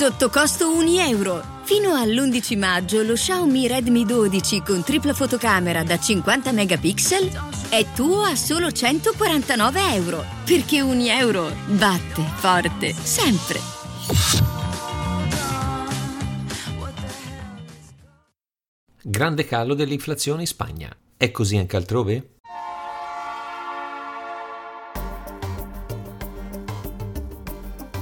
Sotto costo 1 euro. Fino all'11 maggio lo Xiaomi Redmi 12 con tripla fotocamera da 50 megapixel è tuo a solo 149 euro. Perché 1 euro batte forte sempre. Grande calo dell'inflazione in Spagna. È così anche altrove?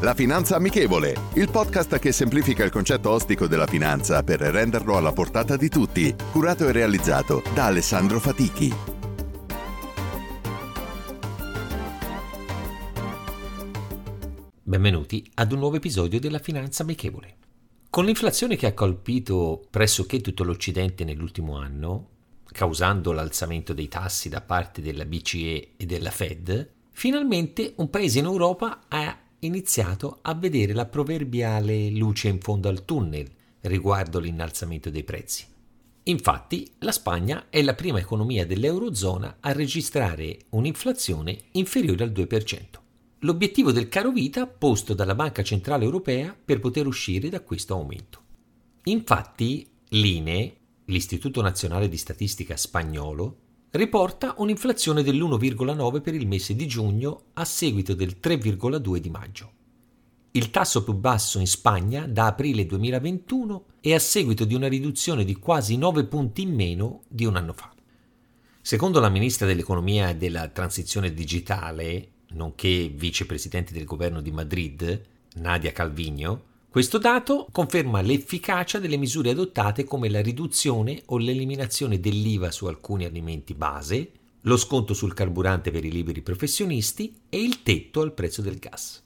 La Finanza Amichevole, il podcast che semplifica il concetto ostico della finanza per renderlo alla portata di tutti, curato e realizzato da Alessandro Fatichi. Benvenuti ad un nuovo episodio della Finanza Amichevole. Con l'inflazione che ha colpito pressoché tutto l'Occidente nell'ultimo anno, causando l'alzamento dei tassi da parte della BCE e della Fed, finalmente un paese in Europa ha iniziato a vedere la proverbiale luce in fondo al tunnel riguardo l'innalzamento dei prezzi. Infatti, la Spagna è la prima economia dell'Eurozona a registrare un'inflazione inferiore al 2%. L'obiettivo del caro vita posto dalla Banca Centrale Europea per poter uscire da questo aumento. Infatti, l'INE, l'Istituto Nazionale di Statistica spagnolo, riporta un'inflazione dell'1,9 per il mese di giugno a seguito del 3,2 di maggio. Il tasso più basso in Spagna da aprile 2021 e a seguito di una riduzione di quasi 9 punti in meno di un anno fa. Secondo la ministra dell'economia e della transizione digitale, nonché vicepresidente del governo di Madrid, Nadia Calvino, questo dato conferma l'efficacia delle misure adottate come la riduzione o l'eliminazione dell'IVA su alcuni alimenti base, lo sconto sul carburante per i liberi professionisti e il tetto al prezzo del gas.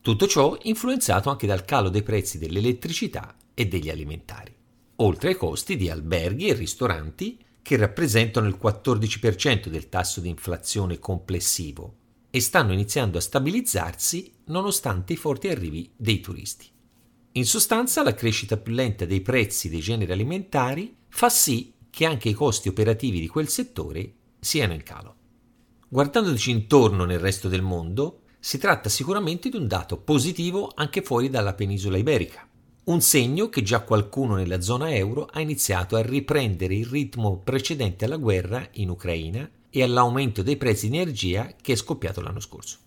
Tutto ciò influenzato anche dal calo dei prezzi dell'elettricità e degli alimentari, oltre ai costi di alberghi e ristoranti che rappresentano il 14% del tasso di inflazione complessivo e stanno iniziando a stabilizzarsi nonostante i forti arrivi dei turisti. In sostanza la crescita più lenta dei prezzi dei generi alimentari fa sì che anche i costi operativi di quel settore siano in calo. Guardandoci intorno nel resto del mondo, si tratta sicuramente di un dato positivo anche fuori dalla penisola iberica, un segno che già qualcuno nella zona euro ha iniziato a riprendere il ritmo precedente alla guerra in Ucraina e all'aumento dei prezzi di energia che è scoppiato l'anno scorso.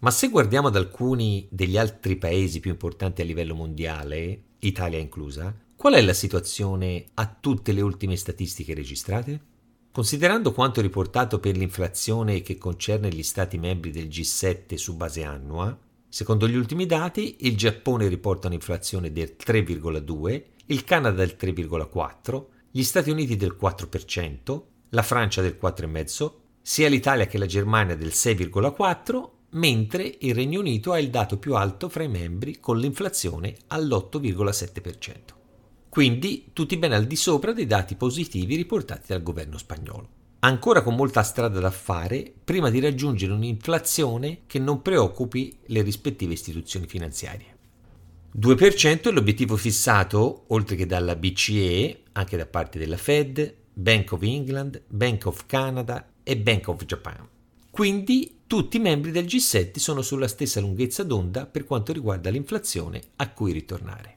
Ma se guardiamo ad alcuni degli altri paesi più importanti a livello mondiale, Italia inclusa, qual è la situazione a tutte le ultime statistiche registrate? Considerando quanto riportato per l'inflazione che concerne gli Stati membri del G7 su base annua, secondo gli ultimi dati il Giappone riporta un'inflazione del 3,2, il Canada del 3,4, gli Stati Uniti del 4%, la Francia del 4,5%, sia l'Italia che la Germania del 6,4% mentre il Regno Unito ha il dato più alto fra i membri con l'inflazione all'8,7%. Quindi tutti ben al di sopra dei dati positivi riportati dal governo spagnolo. Ancora con molta strada da fare prima di raggiungere un'inflazione che non preoccupi le rispettive istituzioni finanziarie. 2% è l'obiettivo fissato, oltre che dalla BCE, anche da parte della Fed, Bank of England, Bank of Canada e Bank of Japan. Quindi tutti i membri del G7 sono sulla stessa lunghezza d'onda per quanto riguarda l'inflazione a cui ritornare.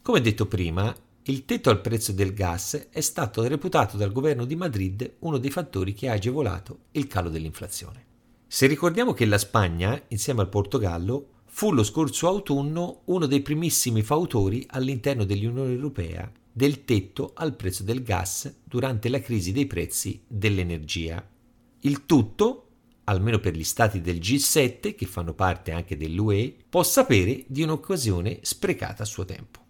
Come detto prima, il tetto al prezzo del gas è stato reputato dal governo di Madrid uno dei fattori che ha agevolato il calo dell'inflazione. Se ricordiamo che la Spagna, insieme al Portogallo, fu lo scorso autunno uno dei primissimi fautori all'interno dell'Unione Europea del tetto al prezzo del gas durante la crisi dei prezzi dell'energia. Il tutto almeno per gli stati del G7, che fanno parte anche dell'UE, può sapere di un'occasione sprecata a suo tempo.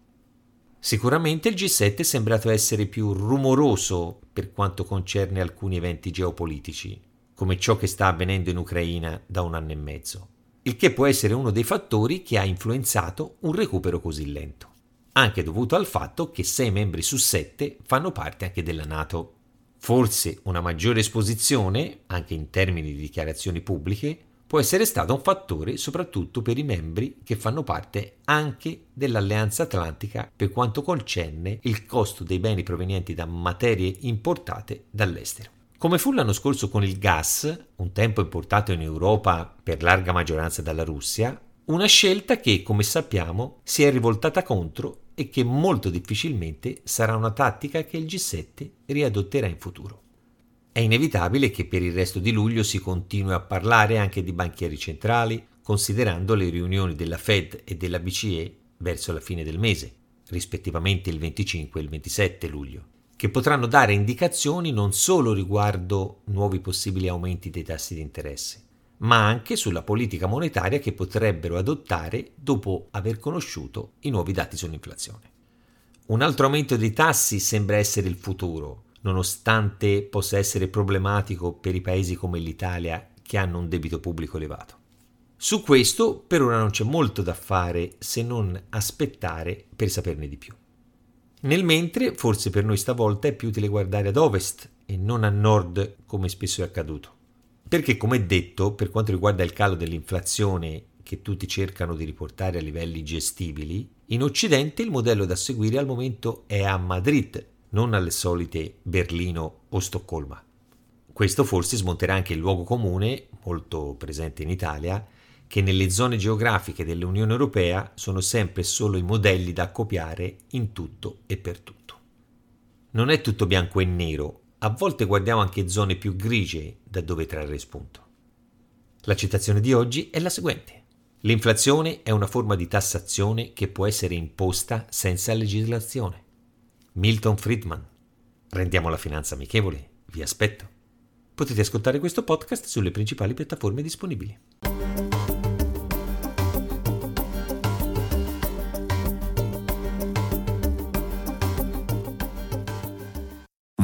Sicuramente il G7 è sembrato essere più rumoroso per quanto concerne alcuni eventi geopolitici, come ciò che sta avvenendo in Ucraina da un anno e mezzo, il che può essere uno dei fattori che ha influenzato un recupero così lento, anche dovuto al fatto che sei membri su sette fanno parte anche della Nato. Forse una maggiore esposizione, anche in termini di dichiarazioni pubbliche, può essere stato un fattore soprattutto per i membri che fanno parte anche dell'Alleanza Atlantica per quanto concerne il costo dei beni provenienti da materie importate dall'estero. Come fu l'anno scorso con il gas, un tempo importato in Europa per larga maggioranza dalla Russia, Una scelta che, come sappiamo, si è rivoltata contro e che molto difficilmente sarà una tattica che il G7 riadotterà in futuro. È inevitabile che per il resto di luglio si continui a parlare anche di banchieri centrali, considerando le riunioni della Fed e della BCE verso la fine del mese, rispettivamente il 25 e il 27 luglio, che potranno dare indicazioni non solo riguardo nuovi possibili aumenti dei tassi di interesse, ma anche sulla politica monetaria che potrebbero adottare dopo aver conosciuto i nuovi dati sull'inflazione. Un altro aumento dei tassi sembra essere il futuro, nonostante possa essere problematico per i paesi come l'Italia che hanno un debito pubblico elevato. Su questo per ora non c'è molto da fare se non aspettare per saperne di più. Nel mentre, forse per noi stavolta è più utile guardare ad ovest e non a nord come spesso è accaduto. Perché, come detto, per quanto riguarda il calo dell'inflazione che tutti cercano di riportare a livelli gestibili, in Occidente il modello da seguire al momento è a Madrid, non alle solite Berlino o Stoccolma. Questo forse smonterà anche il luogo comune, molto presente in Italia, che nelle zone geografiche dell'Unione Europea sono sempre solo i modelli da copiare in tutto e per tutto. Non è tutto bianco e nero, a volte guardiamo anche zone più grigie da dove trarre spunto. La citazione di oggi è la seguente. L'inflazione è una forma di tassazione che può essere imposta senza legislazione. Milton Friedman. Rendiamo la finanza amichevole. Vi aspetto. Potete ascoltare questo podcast sulle principali piattaforme disponibili.